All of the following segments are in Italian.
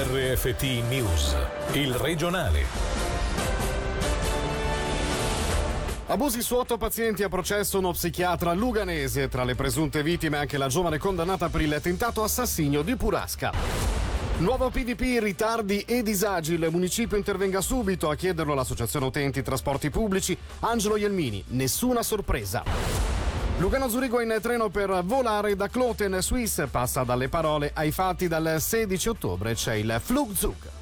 RFT News, il regionale. Abusi su otto pazienti a processo uno psichiatra luganese. Tra le presunte vittime anche la giovane condannata per il tentato assassinio di Purasca. Nuovo PVP, ritardi e disagi. Il municipio intervenga subito a chiederlo all'Associazione Utenti Trasporti Pubblici. Angelo Ielmini, nessuna sorpresa. Lugano Zurigo in treno per volare da Kloten, Swiss. Passa dalle parole ai fatti dal 16 ottobre. C'è il Flugzug.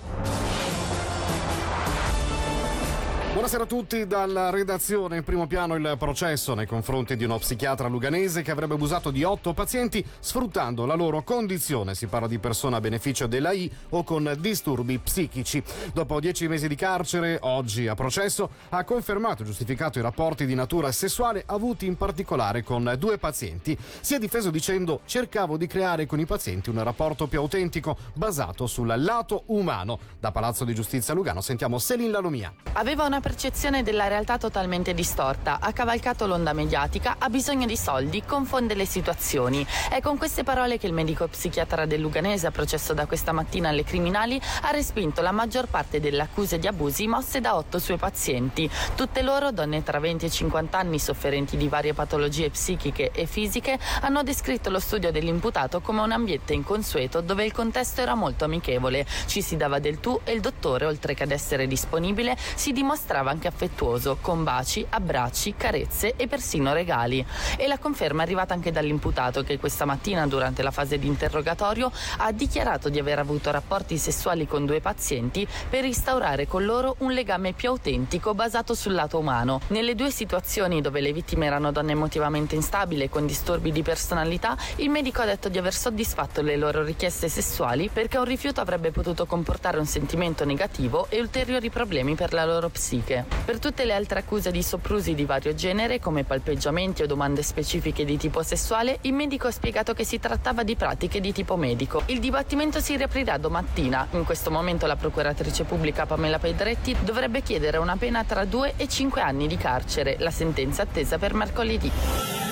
Buonasera a tutti dalla redazione. In primo piano il processo nei confronti di uno psichiatra luganese che avrebbe abusato di otto pazienti sfruttando la loro condizione. Si parla di persone a beneficio dell'AI o con disturbi psichici. Dopo dieci mesi di carcere, oggi a processo, ha confermato e giustificato i rapporti di natura sessuale avuti in particolare con due pazienti. Si è difeso dicendo cercavo di creare con i pazienti un rapporto più autentico basato sul lato umano. Da Palazzo di Giustizia Lugano sentiamo Selin Lalomia. Aveva una percezione della realtà totalmente distorta, ha cavalcato l'onda mediatica, ha bisogno di soldi, confonde le situazioni. È con queste parole che il medico psichiatra del Luganese, processo da questa mattina alle criminali, ha respinto la maggior parte delle accuse di abusi mosse da otto suoi pazienti. Tutte loro, donne tra 20 e 50 anni sofferenti di varie patologie psichiche e fisiche, hanno descritto lo studio dell'imputato come un ambiente inconsueto dove il contesto era molto amichevole. Ci si dava del tu e il dottore, oltre che ad essere disponibile, si dimostrava anche affettuoso, con baci, abbracci, carezze e persino regali. E la conferma è arrivata anche dall'imputato che questa mattina, durante la fase di interrogatorio, ha dichiarato di aver avuto rapporti sessuali con due pazienti per instaurare con loro un legame più autentico basato sul lato umano. Nelle due situazioni dove le vittime erano donne emotivamente instabili con disturbi di personalità, il medico ha detto di aver soddisfatto le loro richieste sessuali perché un rifiuto avrebbe potuto comportare un sentimento negativo e ulteriori problemi per la loro psiche psichiche. Per tutte le altre accuse di soprusi di vario genere, come palpeggiamenti o domande specifiche di tipo sessuale, il medico ha spiegato che si trattava di pratiche di tipo medico. Il dibattimento si riaprirà domattina. In questo momento la procuratrice pubblica Pamela Pedretti dovrebbe chiedere una pena tra 2 e 5 anni di carcere, la sentenza attesa per mercoledì.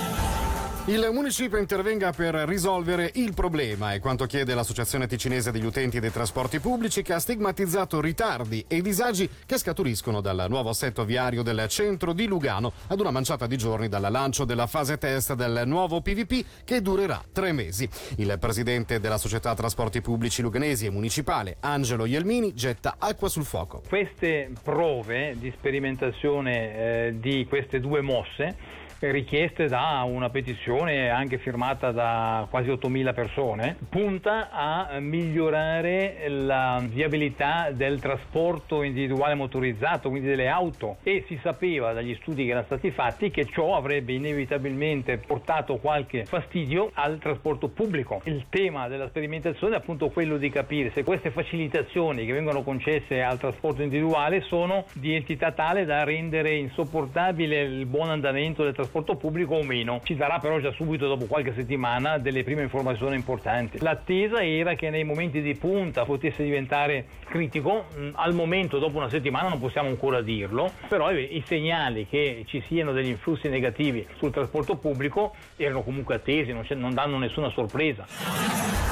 Il municipio intervenga per risolvere il problema, è quanto chiede l'Associazione Ticinese degli Utenti dei Trasporti Pubblici che ha stigmatizzato ritardi e disagi che scaturiscono dal nuovo assetto viario del centro di Lugano ad una manciata di giorni dal lancio della fase test del nuovo PVP che durerà tre mesi. Il presidente della Società Trasporti Pubblici Luganesi e Municipale, Angelo Ielmini, getta acqua sul fuoco. Queste prove di sperimentazione eh, di queste due mosse richieste da una petizione anche firmata da quasi 8.000 persone, punta a migliorare la viabilità del trasporto individuale motorizzato, quindi delle auto e si sapeva dagli studi che erano stati fatti che ciò avrebbe inevitabilmente portato qualche fastidio al trasporto pubblico. Il tema della sperimentazione è appunto quello di capire se queste facilitazioni che vengono concesse al trasporto individuale sono di entità tale da rendere insopportabile il buon andamento del trasporto trasporto pubblico o meno. Ci darà però già subito dopo qualche settimana delle prime informazioni importanti. L'attesa era che nei momenti di punta potesse diventare critico, mm, al momento dopo una settimana non possiamo ancora dirlo, però i segnali che ci siano degli influssi negativi sul trasporto pubblico erano comunque attesi, non, non danno nessuna sorpresa.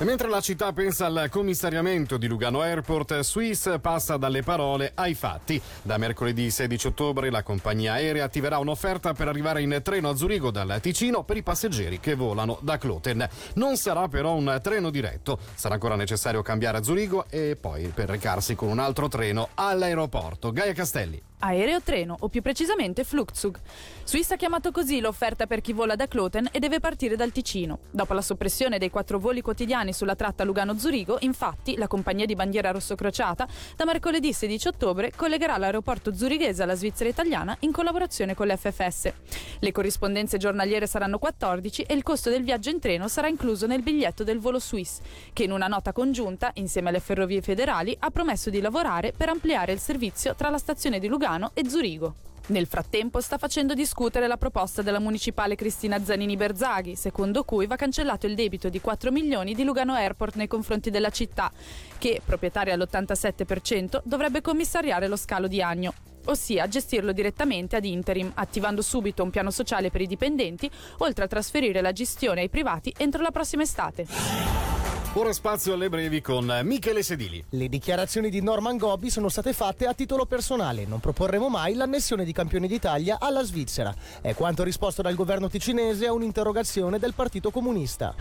Mentre la città pensa al commissariamento di Lugano Airport, Swiss passa dalle parole ai fatti. Da mercoledì 16 ottobre la compagnia aerea attiverà un'offerta per arrivare in treno a Zurigo dal Ticino per i passeggeri che volano da Kloten. Non sarà però un treno diretto, sarà ancora necessario cambiare a Zurigo e poi per recarsi con un altro treno all'aeroporto. Gaia Castelli aereo treno o più precisamente Flugzug. Swiss ha chiamato così l'offerta per chi vola da Kloten e deve partire dal Ticino. Dopo la soppressione dei quattro voli quotidiani sulla tratta Lugano-Zurigo, infatti, la compagnia di bandiera rosso-crociata da mercoledì 16 ottobre collegherà l'aeroporto zurighese alla Svizzera italiana in collaborazione con l'FFS. Le corrispondenze giornaliere saranno 14 e il costo del viaggio in treno sarà incluso nel biglietto del volo Swiss, che in una nota congiunta, insieme alle ferrovie federali, ha promesso di lavorare per ampliare il servizio tra la stazione di Lugano e Zurigo. Nel frattempo sta facendo discutere la proposta della municipale Cristina Zanini Berzaghi, secondo cui va cancellato il debito di 4 milioni di Lugano Airport nei confronti della città, che, proprietaria all'87%, dovrebbe commissariare lo scalo di Agno ossia gestirlo direttamente ad interim, attivando subito un piano sociale per i dipendenti, oltre a trasferire la gestione ai privati entro la prossima estate. Ora spazio alle brevi con Michele Sedili. Le dichiarazioni di Norman Gobbi sono state fatte a titolo personale. Non proporremo mai l'annessione di campioni d'Italia alla Svizzera. È quanto risposto dal governo ticinese a un'interrogazione del Partito Comunista.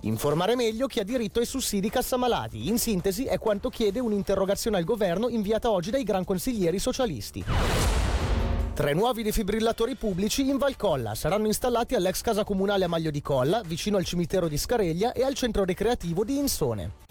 Informare meglio chi ha diritto ai sussidi cassamalati. In sintesi è quanto chiede un'interrogazione al governo inviata oggi dai gran consiglieri socialisti. Tre nuovi defibrillatori pubblici in Valcolla saranno installati all'ex casa comunale a Maglio di Colla, vicino al cimitero di Scareglia e al centro recreativo di Insone.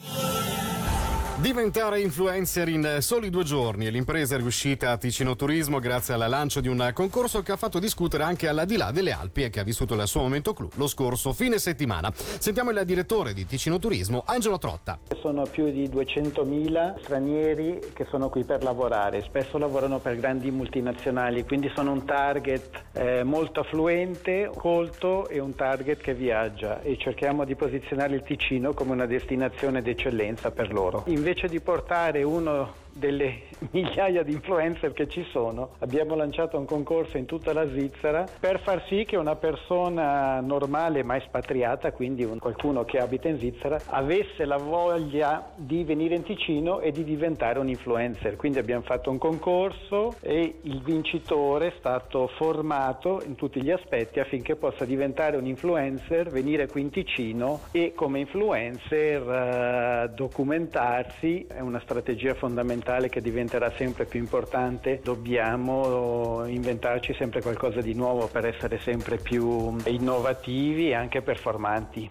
Diventare influencer in soli due giorni l'impresa è riuscita a Ticino Turismo grazie al lancio di un concorso che ha fatto discutere anche al di là delle Alpi e che ha vissuto il suo momento clou lo scorso fine settimana. Sentiamo il direttore di Ticino Turismo, Angelo Trotta. Sono più di 200.000 stranieri che sono qui per lavorare, spesso lavorano per grandi multinazionali, quindi sono un target eh, molto affluente, colto e un target che viaggia e cerchiamo di posizionare il Ticino come una destinazione d'eccellenza per loro. Invece invece di portare uno delle migliaia di influencer che ci sono, abbiamo lanciato un concorso in tutta la Svizzera per far sì che una persona normale ma espatriata, quindi un, qualcuno che abita in Svizzera, avesse la voglia di venire in Ticino e di diventare un influencer. Quindi abbiamo fatto un concorso e il vincitore è stato formato in tutti gli aspetti affinché possa diventare un influencer, venire qui in Ticino e come influencer eh, documentarsi. È una strategia fondamentale ambientale che diventerà sempre più importante, dobbiamo inventarci sempre qualcosa di nuovo per essere sempre più innovativi e anche performanti.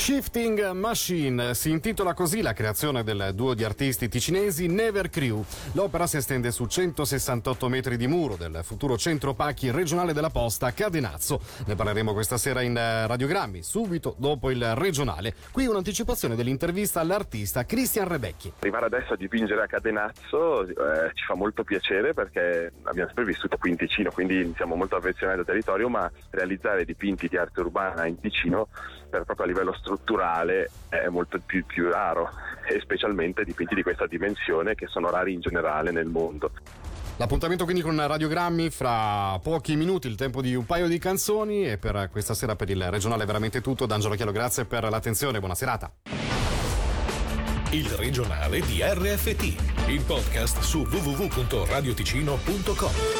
Shifting Machine si intitola così la creazione del duo di artisti ticinesi Never Crew. L'opera si estende su 168 metri di muro del futuro centro pacchi regionale della posta a Cadenazzo. Ne parleremo questa sera in radiogrammi, subito dopo il regionale. Qui un'anticipazione dell'intervista all'artista Cristian Rebecchi. Arrivare adesso a dipingere a Cadenazzo eh, ci fa molto piacere perché abbiamo sempre vissuto qui in Ticino, quindi siamo molto affezionati al territorio, ma realizzare dipinti di arte urbana in Ticino per proprio a livello strutturale strutturale è molto più, più raro e specialmente dipinti di questa dimensione che sono rari in generale nel mondo. L'appuntamento quindi con Radiogrammi fra pochi minuti, il tempo di un paio di canzoni e per questa sera per il regionale è veramente tutto. D'Angelo Chielo, grazie per l'attenzione, buona serata. Il regionale di RFT, il podcast su www.radioticino.com.